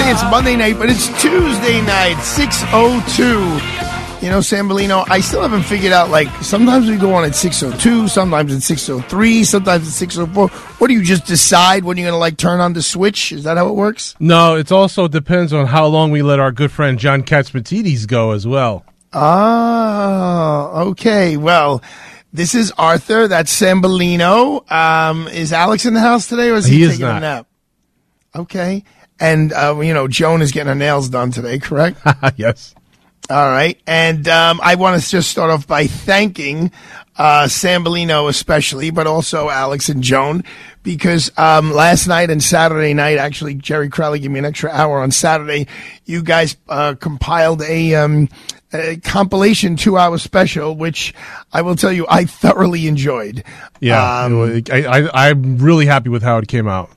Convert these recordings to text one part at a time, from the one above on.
Say it's Monday night, but it's Tuesday night, 6.02. You know, Sam Bellino, I still haven't figured out, like, sometimes we go on at 6.02, sometimes it's 6.03, sometimes it's 6.04. What do you just decide when you're going to, like, turn on the switch? Is that how it works? No, it also depends on how long we let our good friend John Catsimatidis go as well. Ah, okay. Well, this is Arthur. That's Sam Bellino. Um, is Alex in the house today, or is he, He taking a nap? Okay. And, uh, you know, Joan is getting her nails done today, correct? yes. All right. And um, I want to just start off by thanking uh, Sam Bellino especially, but also Alex and Joan, because um, last night and Saturday night, actually, Jerry Crowley gave me an extra hour on Saturday. You guys uh, compiled a, um, a compilation two hour special, which I will tell you I thoroughly enjoyed. Yeah. Um, I, I, I'm really happy with how it came out.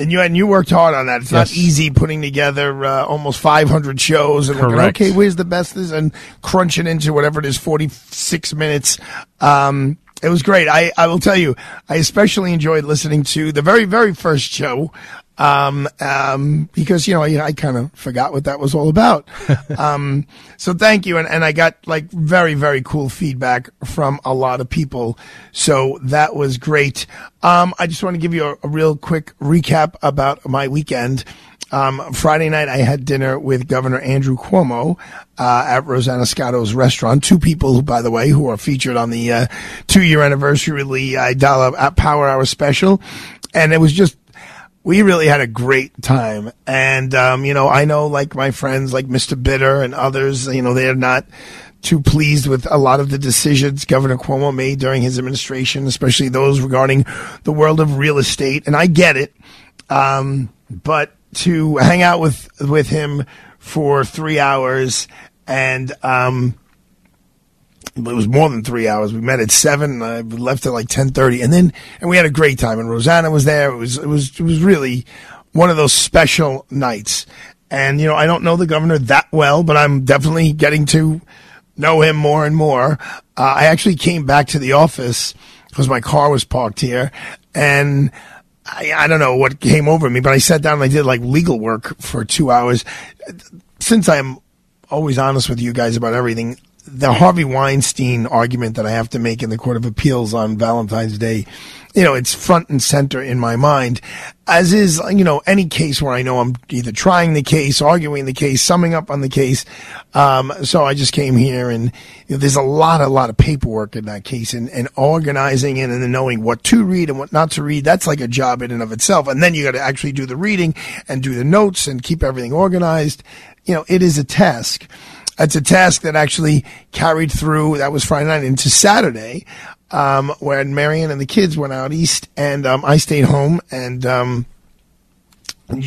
And you and you worked hard on that. It's not easy putting together uh, almost 500 shows and looking, okay, where's the best is and crunching into whatever it is, 46 minutes. Um, it was great. I, I will tell you, I especially enjoyed listening to the very, very first show. Um, um, because, you know, I, I kind of forgot what that was all about. um, so thank you. And, and I got like very, very cool feedback from a lot of people. So that was great. Um, I just want to give you a, a real quick recap about my weekend. Um, Friday night, I had dinner with Governor Andrew Cuomo uh, at Rosanna Scotto's restaurant. Two people, who, by the way, who are featured on the uh, two-year anniversary of the Aidala at Power Hour special, and it was just we really had a great time. And, um, you know, I know like my friends like Mr. Bitter and others, you know, they're not too pleased with a lot of the decisions Governor Cuomo made during his administration, especially those regarding the world of real estate. And I get it. Um, but to hang out with, with him for three hours and, um, it was more than three hours. We met at seven. I left at like ten thirty, and then and we had a great time. And Rosanna was there. It was it was it was really one of those special nights. And you know, I don't know the governor that well, but I'm definitely getting to know him more and more. Uh, I actually came back to the office because my car was parked here, and I, I don't know what came over me, but I sat down and I did like legal work for two hours. Since I'm always honest with you guys about everything, the Harvey Weinstein argument that I have to make in the Court of Appeals on Valentine's Day, you know, it's front and center in my mind, as is, you know, any case where I know I'm either trying the case, arguing the case, summing up on the case. Um, so I just came here and you know, there's a lot, a lot of paperwork in that case and, and organizing it and then knowing what to read and what not to read. That's like a job in and of itself. And then you got to actually do the reading and do the notes and keep everything organized. You know, it is a task. It's a task that actually carried through. That was Friday night into Saturday, um, when Marion and the kids went out east, and um, I stayed home and um,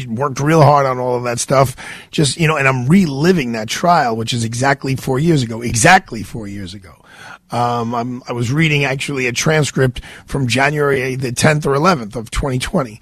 worked real hard on all of that stuff. Just you know, and I'm reliving that trial, which is exactly four years ago. Exactly four years ago. Um, I was reading actually a transcript from January the 10th or 11th of 2020.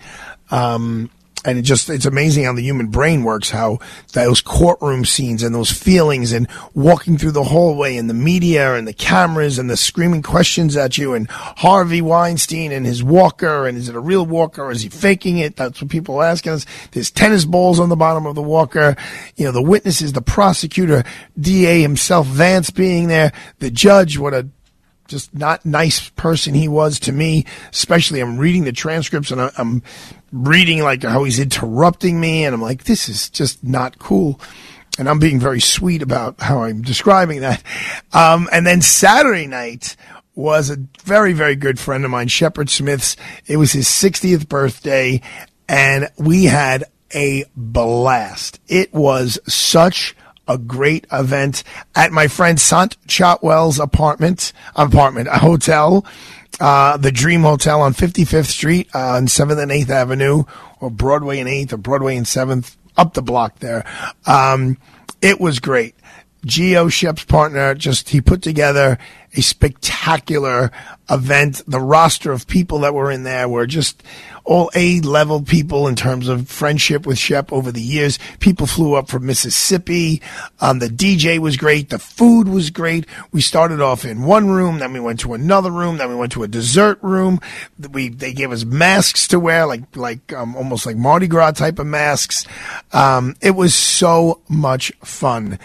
Um, and it just it's amazing how the human brain works how those courtroom scenes and those feelings and walking through the hallway and the media and the cameras and the screaming questions at you and Harvey Weinstein and his walker and is it a real walker? Is he faking it? That's what people are asking us. There's tennis balls on the bottom of the walker. You know the witnesses the prosecutor DA himself Vance being there the judge what a just not nice person he was to me. Especially, I'm reading the transcripts and I, I'm reading like how he's interrupting me, and I'm like, this is just not cool. And I'm being very sweet about how I'm describing that. Um, and then Saturday night was a very, very good friend of mine, Shepard Smith's. It was his 60th birthday, and we had a blast. It was such a great event at my friend Sant Chotwell's apartment, apartment, a hotel, uh, the Dream Hotel on 55th Street uh, on 7th and 8th Avenue, or Broadway and 8th, or Broadway and 7th, up the block there. Um, it was great. Gio Shep's partner just he put together a spectacular event. The roster of people that were in there were just all A level people in terms of friendship with Shep over the years. People flew up from Mississippi. Um, the DJ was great. The food was great. We started off in one room, then we went to another room, then we went to a dessert room. We they gave us masks to wear, like like um, almost like Mardi Gras type of masks. Um, it was so much fun,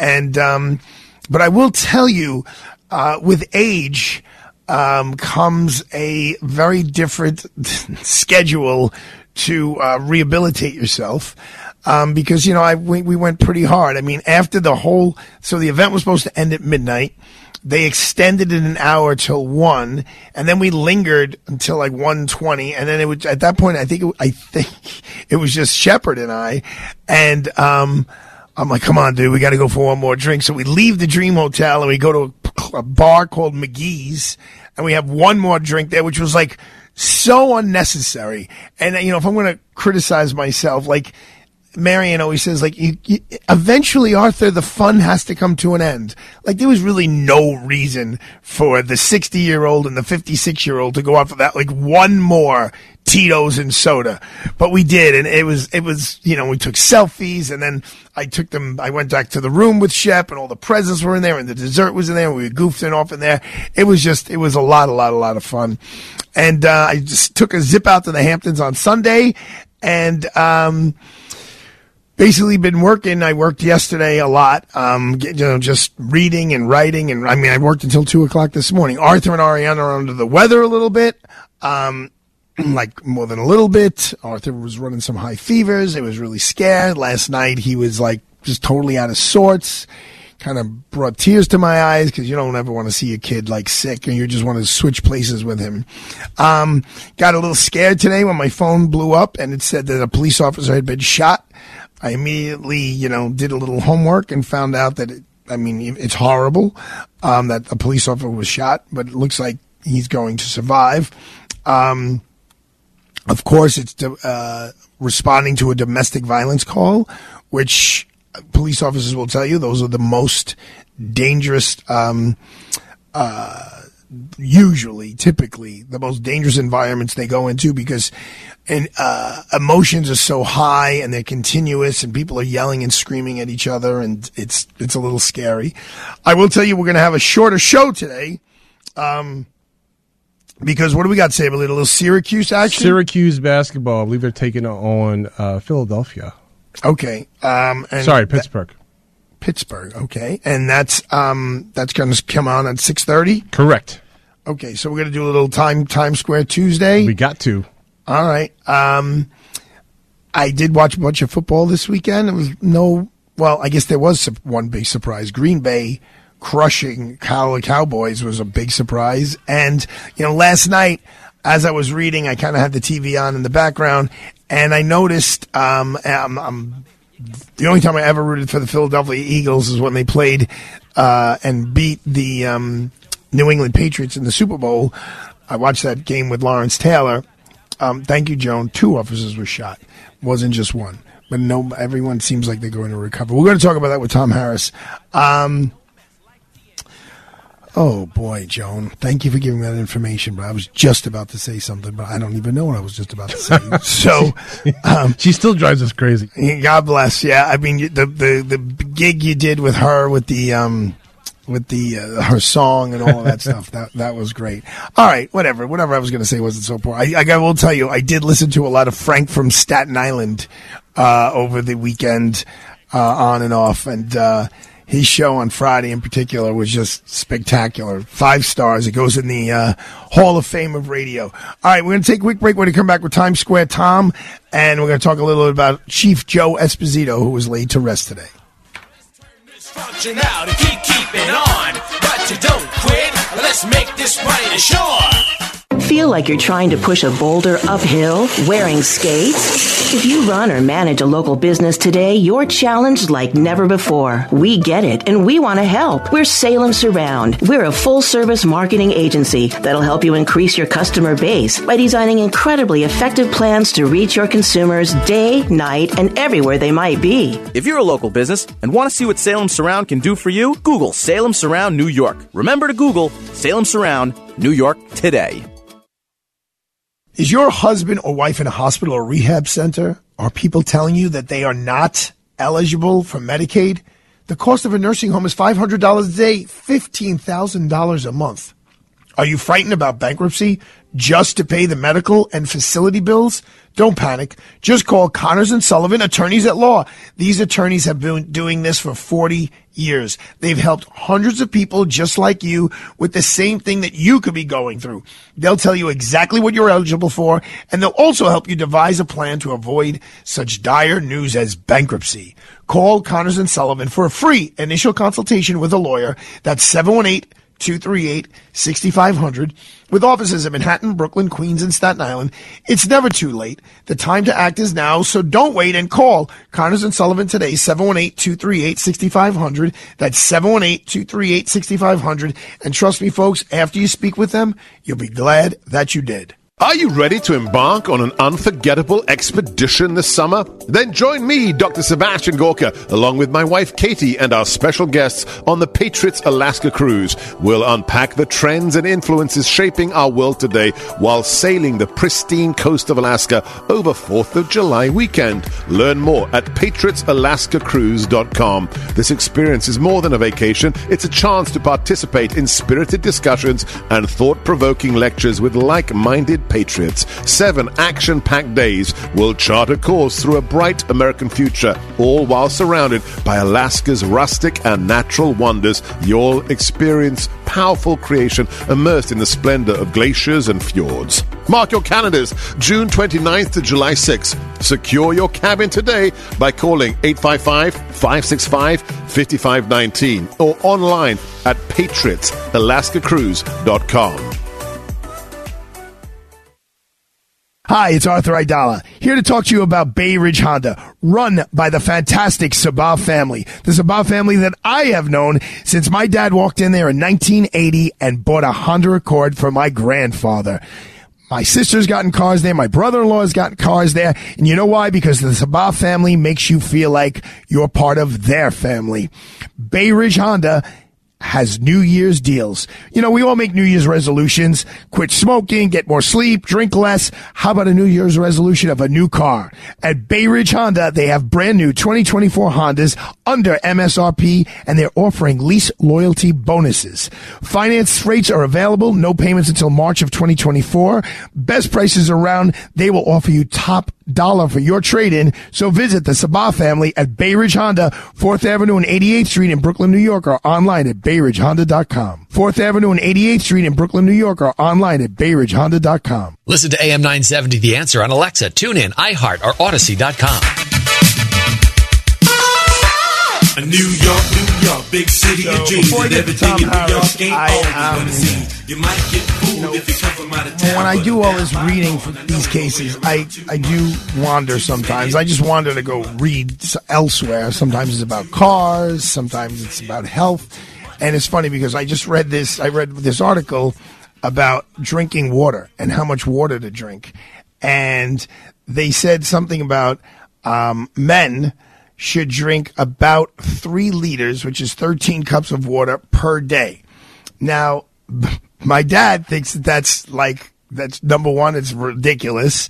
and um, but I will tell you, uh, with age um, comes a very different schedule to uh, rehabilitate yourself. Um, because you know, I we, we went pretty hard. I mean, after the whole, so the event was supposed to end at midnight. They extended it an hour till one, and then we lingered until like one twenty, and then it was at that point. I think it, I think it was just Shepard and I, and um, I'm like, come on, dude, we got to go for one more drink. So we leave the Dream Hotel and we go to a, a bar called McGee's, and we have one more drink there, which was like so unnecessary. And you know, if I'm going to criticize myself, like Marion always says, like, you, you, eventually, Arthur, the fun has to come to an end. Like, there was really no reason for the 60 year old and the 56 year old to go out for that, like, one more Tito's and soda. But we did, and it was, it was, you know, we took selfies, and then I took them, I went back to the room with Shep, and all the presents were in there, and the dessert was in there, and we were goofing off in there. It was just, it was a lot, a lot, a lot of fun. And, uh, I just took a zip out to the Hamptons on Sunday, and, um, basically been working. I worked yesterday a lot, um, you know, just reading and writing. And I mean, I worked until two o'clock this morning. Arthur and Ariana are under the weather a little bit. Um, like more than a little bit. Arthur was running some high fevers. It was really scared. Last night he was like just totally out of sorts. Kind of brought tears to my eyes because you don't ever want to see a kid like sick and you just want to switch places with him. Um, got a little scared today when my phone blew up and it said that a police officer had been shot. I immediately, you know, did a little homework and found out that it, I mean, it's horrible um, that a police officer was shot, but it looks like he's going to survive. Um, of course, it's uh, responding to a domestic violence call, which police officers will tell you those are the most dangerous. Um, uh, usually, typically, the most dangerous environments they go into because and uh, emotions are so high and they're continuous, and people are yelling and screaming at each other, and it's it's a little scary. I will tell you, we're going to have a shorter show today. Um, because what do we got, Saber? A little Syracuse action. Syracuse basketball. I believe they're taking on uh, Philadelphia. Okay. Um, and Sorry, Pittsburgh. That, Pittsburgh. Okay, and that's um, that's going to come on at six thirty. Correct. Okay, so we're going to do a little time Times Square Tuesday. We got to. All right. Um, I did watch a bunch of football this weekend. It was no, well, I guess there was one big surprise. Green Bay crushing Cow- Cowboys was a big surprise. And, you know, last night, as I was reading, I kind of had the TV on in the background, and I noticed um, I'm, I'm, the only time I ever rooted for the Philadelphia Eagles is when they played uh, and beat the um, New England Patriots in the Super Bowl. I watched that game with Lawrence Taylor. Um, thank you, Joan. Two officers were shot. Wasn't just one. But no, everyone seems like they're going to recover. We're going to talk about that with Tom Harris. Um, Oh boy, Joan. Thank you for giving that information. But I was just about to say something, but I don't even know what I was just about to say. so, um, She still drives us crazy. God bless. Yeah, I mean the the the gig you did with her with the um with the uh, her song and all of that stuff that that was great. All right, whatever, whatever I was going to say wasn't so poor. I, I will tell you, I did listen to a lot of Frank from Staten Island uh, over the weekend, uh, on and off, and. uh his show on Friday in particular was just spectacular. Five stars. It goes in the uh, Hall of Fame of radio. All right, we're going to take a quick break. We're going to come back with Times Square Tom, and we're going to talk a little bit about Chief Joe Esposito, who was laid to rest today. Function out and keep keeping on. Like you're trying to push a boulder uphill wearing skates? If you run or manage a local business today, you're challenged like never before. We get it and we want to help. We're Salem Surround. We're a full service marketing agency that'll help you increase your customer base by designing incredibly effective plans to reach your consumers day, night, and everywhere they might be. If you're a local business and want to see what Salem Surround can do for you, Google Salem Surround New York. Remember to Google Salem Surround New York today. Is your husband or wife in a hospital or rehab center? Are people telling you that they are not eligible for Medicaid? The cost of a nursing home is $500 a day, $15,000 a month. Are you frightened about bankruptcy just to pay the medical and facility bills? Don't panic. Just call Connors and Sullivan, attorneys at law. These attorneys have been doing this for 40 years. They've helped hundreds of people just like you with the same thing that you could be going through. They'll tell you exactly what you're eligible for, and they'll also help you devise a plan to avoid such dire news as bankruptcy. Call Connors and Sullivan for a free initial consultation with a lawyer. That's 718 238 6500 with offices in Manhattan, Brooklyn, Queens, and Staten Island. It's never too late. The time to act is now, so don't wait and call Connors and Sullivan today, 718-238-6500. That's 718-238-6500. And trust me, folks, after you speak with them, you'll be glad that you did. Are you ready to embark on an unforgettable expedition this summer? Then join me, Dr. Sebastian Gorka, along with my wife Katie and our special guests on the Patriots Alaska cruise. We'll unpack the trends and influences shaping our world today while sailing the pristine coast of Alaska over 4th of July weekend. Learn more at patriotsalaskacruise.com. This experience is more than a vacation, it's a chance to participate in spirited discussions and thought provoking lectures with like minded patriots. Seven action packed days will chart a course through a bright American future, all while surrounded by Alaska's rustic and natural wonders. You'll experience powerful creation immersed in the splendor of glaciers and fjords. Mark your calendars, June 29th to July 6th. Secure your cabin today by calling 855 565 5519 or online at patriotsalaskacruise.com. Hi, it's Arthur Aidala, here to talk to you about Bay Ridge Honda, run by the fantastic Sabah family. The Sabah family that I have known since my dad walked in there in 1980 and bought a Honda Accord for my grandfather. My sister's gotten cars there. My brother-in-law has gotten cars there. And you know why? Because the Sabah family makes you feel like you're part of their family. Bay Ridge Honda has New Year's deals. You know, we all make New Year's resolutions. Quit smoking, get more sleep, drink less. How about a New Year's resolution of a new car? At Bay Ridge Honda, they have brand new 2024 Hondas under MSRP and they're offering lease loyalty bonuses. Finance rates are available. No payments until March of 2024. Best prices around. They will offer you top dollar for your trade-in. So visit the Sabah family at Bay Ridge Honda, 4th Avenue and 88th Street in Brooklyn, New York, or online at BayRidgeHonda.com. 4th Avenue and 88th Street in Brooklyn, New York, are online at BayRidgeHonda.com. Listen to AM 970 The Answer on Alexa, TuneIn, iHeart, or Audacy.com. A New York, New York, big city So, of dreams. before I And get to everything Tom in New Harris, York ain't I, always um, gonna see. You might get fooled if you come from out of town. When I do all this reading for these cases, I, I do wander sometimes. I just wander to go read elsewhere. Sometimes it's about cars, sometimes it's about health. And it's funny because I just read this, I read this article about drinking water and how much water to drink. And they said something about um, men should drink about three liters, which is 13 cups of water per day. Now, my dad thinks that that's like that's number one. It's ridiculous,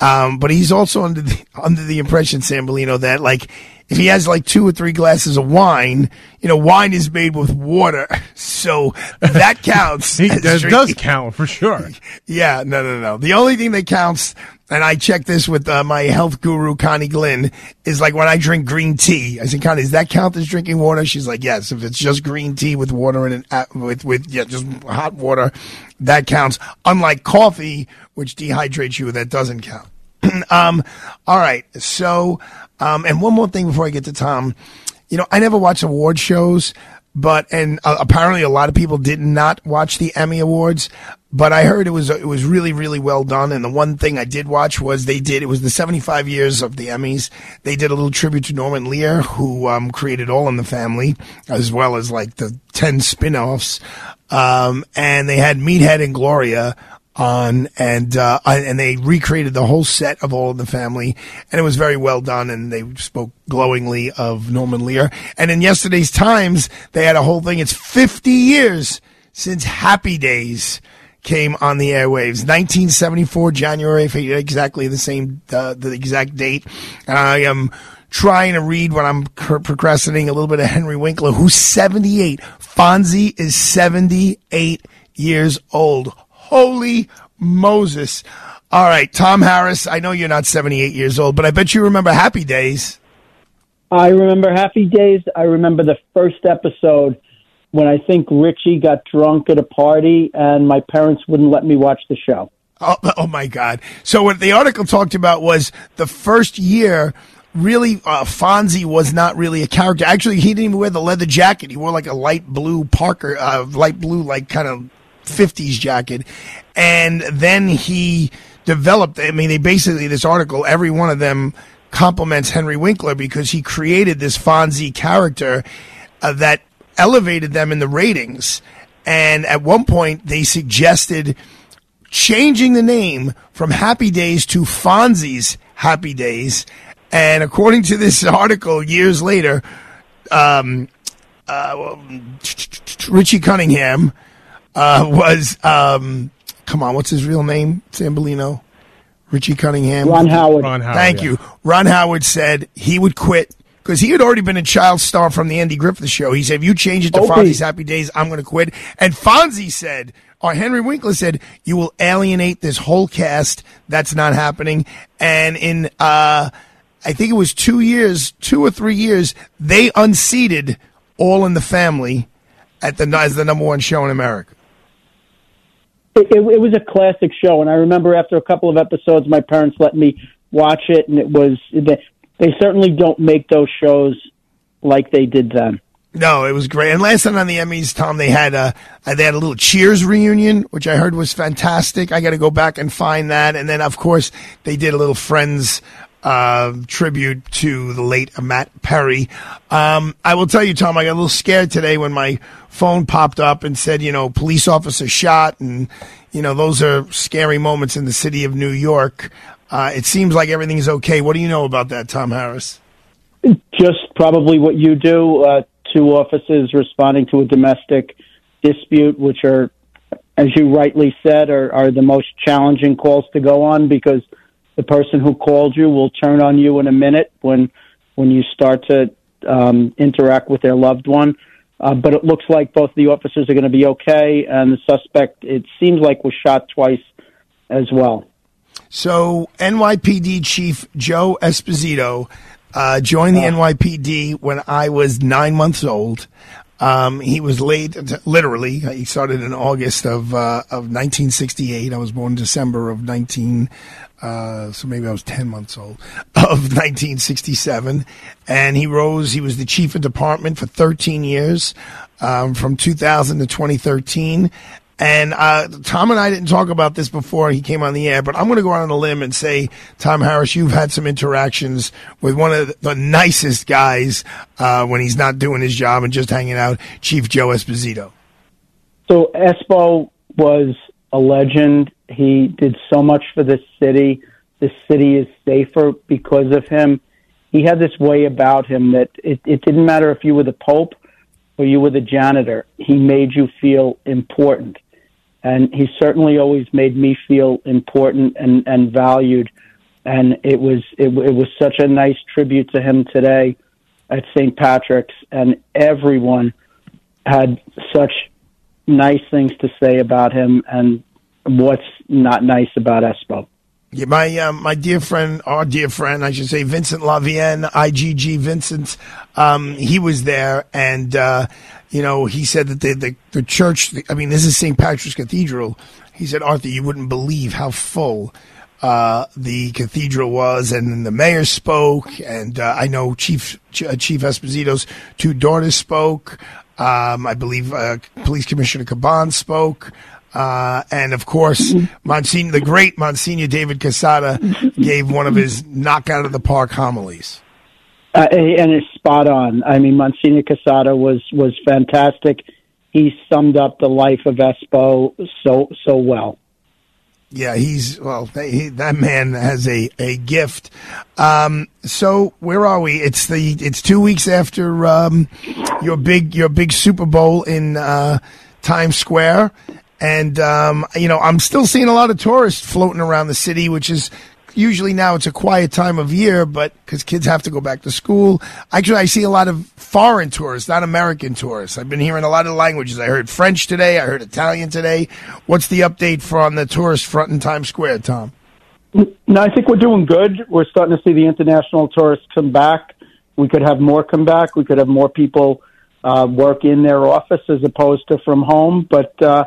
um, but he's also under the under the impression, Sambolino, that like if he has like two or three glasses of wine, you know, wine is made with water, so that counts. He, does count for sure. Yeah, no, no, no. The only thing that counts, and I checked this with uh, my health guru Connie Glynn, is like when I drink green tea. I said, Connie, does that count as drinking water? She's like, yes. If it's just green tea with water in it, uh, with with yeah, just hot water, that counts. Unlike coffee, which dehydrates you, that doesn't count. um, all right. So, um, and one more thing before I get to Tom, you know, I never watch award shows, but and uh, apparently a lot of people did not watch the Emmy Awards. But I heard it was it was really really well done. And the one thing I did watch was they did it was the 75 years of the Emmys. They did a little tribute to Norman Lear, who um, created All in the Family, as well as like the 10 spin-offs. Um, and they had Meathead and Gloria on and uh, and they recreated the whole set of all of the family and it was very well done and they spoke glowingly of Norman Lear. And in yesterday's Times they had a whole thing. It's 50 years since Happy Days came on the airwaves. 1974 January exactly the same uh, the exact date. And I am trying to read when I'm procrastinating a little bit of Henry Winkler who's 78 Fonzie is 78 years old Holy Moses. All right, Tom Harris, I know you're not 78 years old, but I bet you remember Happy Days. I remember Happy Days. I remember the first episode when I think Richie got drunk at a party and my parents wouldn't let me watch the show. Oh, oh my God. So what the article talked about was the first year really uh, Fonzie was not really a character. Actually, he didn't even wear the leather jacket. He wore like a light blue Parker, uh, light blue, like kind of 50s jacket. And then he developed, I mean, they basically, this article, every one of them compliments Henry Winkler because he created this Fonzie character uh, that elevated them in the ratings. And at one point, they suggested changing the name from Happy Days to Fonzie's Happy Days. And according to this article, years later, um, uh, Richie Cunningham uh, was um, come on, what's his real name? Sambolino, Richie Cunningham, Ron Howard. Ron Howard, Thank yeah. you. Ron Howard said he would quit because he had already been a child star from the Andy Griffith Show. He said, "If you change it to Okay. Fonzie's Happy Days, I'm going to quit." And Fonzie said, or Henry Winkler said, "You will alienate this whole cast. That's not happening." And in uh, I think it was two years, two or three years, they unseated All in the Family at the as the number one show in America. It, it, it was a classic show, and I remember after a couple of episodes, my parents let me watch it, and it was they, they certainly don't make those shows like they did then. No, it was great. And last night on the Emmys, Tom, they had a they had a little Cheers reunion, which I heard was fantastic. I got to go back and find that. And then, of course, they did a little Friends uh, tribute to the late Matt Perry. Um, I will tell you, Tom, I got a little scared today when my phone popped up and said, you know, police officer shot, and you know, those are scary moments in the city of New York. Uh, it seems like everything's okay. What do you know about that, Tom Harris? Just probably what you do. Uh, two officers responding to a domestic dispute, which are, as you rightly said, are, are the most challenging calls to go on because the person who called you will turn on you in a minute when when you start to um, interact with their loved one. Uh, but it looks like both the officers are going to be okay, and the suspect, it seems like, was shot twice as well. So NYPD Chief Joe Esposito uh, joined the NYPD when I was nine months old. Um, he was late, literally. He started in August of uh, of 1968. I was born in December of 19. Uh, so maybe I was 10 months old of 1967. And he rose, he was the chief of department for 13 years, um, from 2000 to 2013. And uh, Tom and I didn't talk about this before he came on the air, but I'm going to go out on a limb and say, Tom Harris, you've had some interactions with one of the nicest guys uh, when he's not doing his job and just hanging out, Chief Joe Esposito. So Espo was a legend. He did so much for this city. This city is safer because of him. He had this way about him that it, it didn't matter if you were the Pope or you were the janitor. He made you feel important. And he certainly always made me feel important and, and valued. And it was, it, it was such a nice tribute to him today at St. Patrick's. And everyone had such nice things to say about him and what's not nice about Espo. Yeah, my um, my dear friend, our dear friend, I should say, Vincent Lavienne, IGG Vincent, um, he was there, and uh, you know, he said that the, the the church. I mean, this is St. Patrick's Cathedral. He said, Arthur, you wouldn't believe how full uh, the cathedral was, and then the mayor spoke, and uh, I know Chief uh, Chief Esposito's two daughters spoke. Um, I believe uh, Police Commissioner Caban spoke. Uh, and of course, Monsignor, the great Monsignor David Cassato gave one of his knockout of the park homilies. Uh, and it's spot on. I mean, Monsignor Cassato was was fantastic. He summed up the life of Espo so so well. Yeah, he's well. He, that man has a a gift. Um, so where are we? It's the it's two weeks after um, your big your big Super Bowl in uh, Times Square, and um, you know I'm still seeing a lot of tourists floating around the city, which is usually now it's a quiet time of year, but because kids have to go back to school. Actually, I see a lot of foreign tourists, not American tourists. I've been hearing a lot of languages. I heard French today. I heard Italian today. What's the update for on the tourist front in Times Square, Tom? No, I think we're doing good. We're starting to see the international tourists come back. We could have more come back. We could have more people uh, work in their office as opposed to from home. But uh,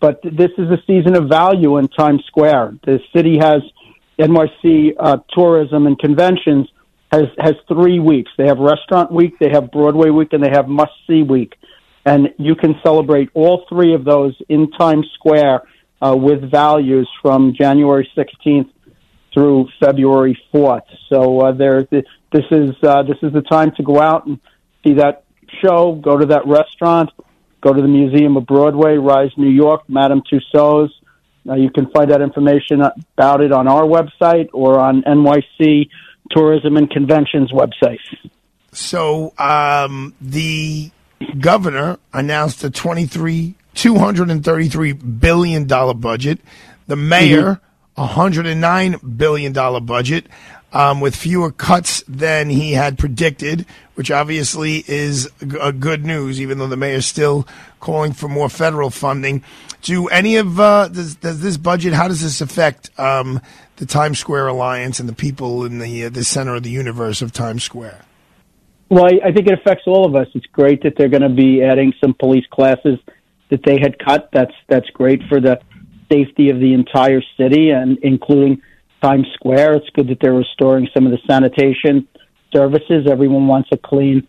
but this is a season of value in Times Square. The city has NYC uh, Tourism and Conventions has has three weeks. They have Restaurant Week, they have Broadway Week, and they have Must See Week. And you can celebrate all three of those in Times Square uh, with values from January 16th through February 4th. So uh, there, this is uh, this is the time to go out and see that show, go to that restaurant, go to the Museum of Broadway, Rise New York, Madame Tussauds. Uh, you can find that information about it on our website or on NYC Tourism and Conventions website. So um, the governor announced a 23 $233 billion budget. The mayor, a $109 billion budget, um, with fewer cuts than he had predicted, which obviously is a good news, even though the mayor's still calling for more federal funding. Do any of, uh, does, does this budget, how does this affect um, the Times Square Alliance and the people in the, uh, the center of the universe of Times Square? Well, I, I think it affects all of us. It's great that they're going to be adding some police classes that they had cut. That's that's great for the safety of the entire city and including Times Square. It's good that they're restoring some of the sanitation services. Everyone wants a clean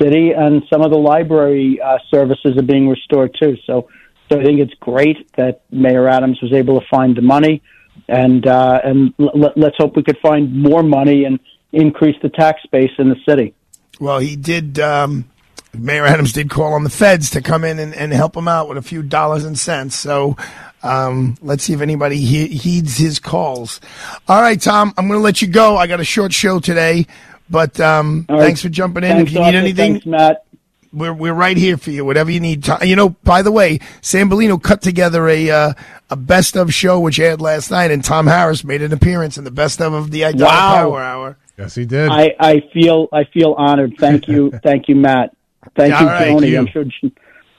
city, and some of the library uh, services are being restored too. So, so I think it's great that Mayor Adams was able to find the money, and uh, and l- let's hope we could find more money and increase the tax base in the city. Well, he did. Um, Mayor Adams did call on the feds to come in and, and help him out with a few dollars and cents. So um, let's see if anybody he- heeds his calls. All right, Tom, I'm going to let you go. I got a short show today, but um, All right. thanks for jumping in. Thanks, if you need anything, Thanks, Matt. we're we're right here for you. Whatever you need. To- You know, by the way, Sam Bellino cut together a uh, a best of show which aired last night, and Tom Harris made an appearance in the best of of the Idol Wow. Power Hour. Yes, he did. I, I feel I feel honored. Thank you, thank you, Matt. Thank All you, right, Tony. you. I'm sure.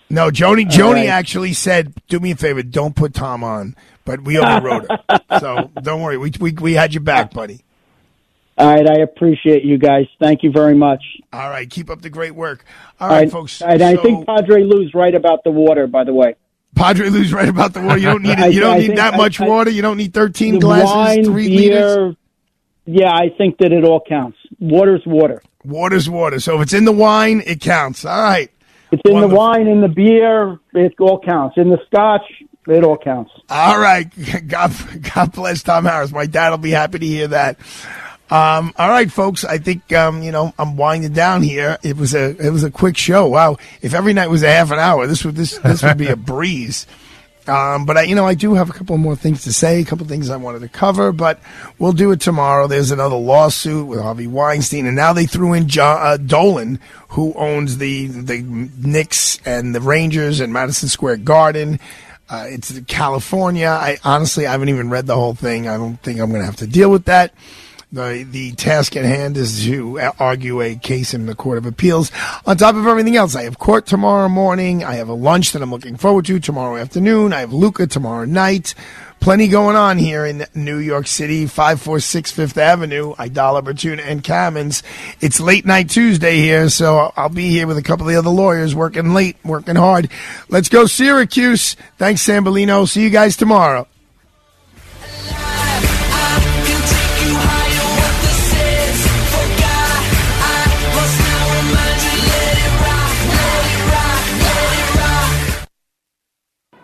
No, Joni. Joni right. actually said, "Do me a favor, don't put Tom on." But we overrode her, so don't worry. We we we had your back, buddy. All right, I appreciate you guys. Thank you very much. All right, keep up the great work. All right, folks. And I think Padre Lou's right about the water. By the way, Padre Lou's right about the water. You don't need it. You don't I need that I- much water. You don't need thirteen glasses, wine, three beer. liters. Yeah, I think that it all counts. Water's water. Water's water. So if it's in the wine, it counts. All right. It's in the wine, in the beer. It all counts. In the scotch, it all counts. All right. God, God bless Tom Harris. My dad will be happy to hear that. Um, all right, folks. I think um, you know I'm winding down here. It was a it was a quick show. Wow. If every night was a half an hour, this would this this would be a breeze. Um, but I, you know, I do have a couple more things to say, a couple things I wanted to cover, but we'll do it tomorrow. There's another lawsuit with Harvey Weinstein, and now they threw in John, uh, Dolan, who owns the the Knicks and the Rangers and Madison Square Garden. Uh, it's California. I honestly, I haven't even read the whole thing. I don't think I'm going to have to deal with that. The, the task at hand is to argue a case in the Court of Appeals. On top of everything else, I have court tomorrow morning. I have a lunch that I'm looking forward to tomorrow afternoon. I have Luca tomorrow night. Plenty going on here in New York City, 546 Fifth Avenue, Aidala, Bertuna, and Kamins. It's late night Tuesday here, so I'll be here with a couple of the other lawyers working late, working hard. Let's go Syracuse. Thanks, Sambolino. See you guys tomorrow.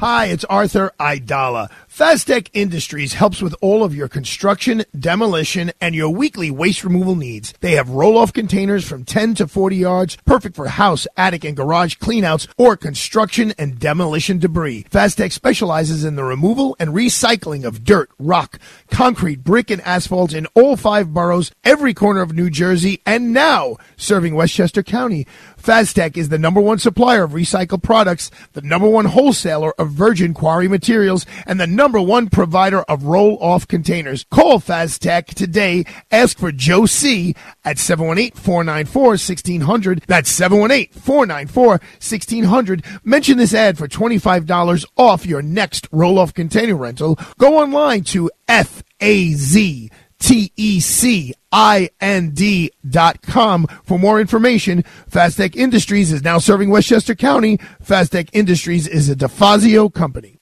Hi, it's Arthur Aidala. Faztec Industries helps with all of your construction, demolition, and your weekly waste removal needs. They have roll-off containers from 10 to 40 yards, perfect for house, attic, and garage cleanouts or construction and demolition debris. Faztec specializes in the removal and recycling of dirt, rock, concrete, brick, and asphalt in all five boroughs, every corner of New Jersey, and now serving Westchester County. Faztec is the number one supplier of recycled products, the number one wholesaler of virgin quarry materials, and the number one provider of roll-off containers. Call Faztec today. Ask for Joe C at 718-494-1600. That's 718-494-1600. Mention this ad for $25 off your next roll-off container rental. Go online to F-A-Z T E C I N D dot com for more information. Faztec Industries is now serving Westchester County. Faztec Industries is a DeFazio company.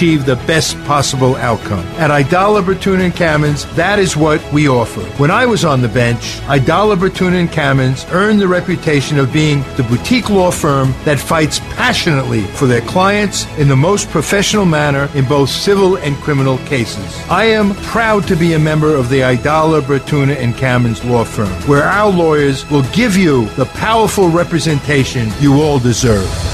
achieve the best possible outcome. At Aidala, Bertuna, and Kamins, that is what we offer. When I was on the bench, Aidala, Bertuna, and Kamins earned the reputation of being the boutique law firm that fights passionately for their clients in the most professional manner in both civil and criminal cases. I am proud to be a member of the Aidala, Bertuna, and Kamins law firm, where our lawyers will give you the powerful representation you all deserve.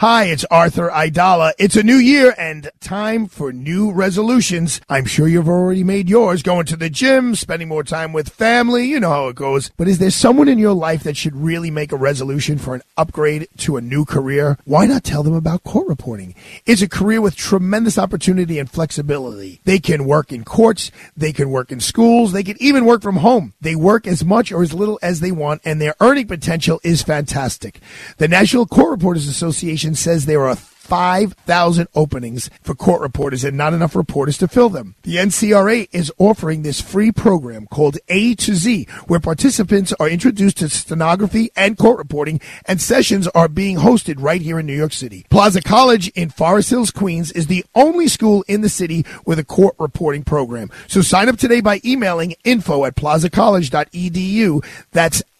Hi, it's Arthur Aidala. It's a new year and time for new resolutions. I'm sure you've already made yours. Going to the gym, spending more time with family. You know how it goes. But is there someone in your life that should really make a resolution for an upgrade to a new career? Why not tell them about court reporting? It's a career with tremendous opportunity and flexibility. They can work in courts. They can work in schools. They can even work from home. They work as much or as little as they want and their earning potential is fantastic. The National Court Reporters Association says there are 5,000 openings for court reporters and not enough reporters to fill them. The NCRA is offering this free program called A to Z, where participants are introduced to stenography and court reporting, and sessions are being hosted right here in New York City. Plaza College in Forest Hills, Queens is the only school in the city with a court reporting program. So sign up today by emailing info at plazacollege.edu. That's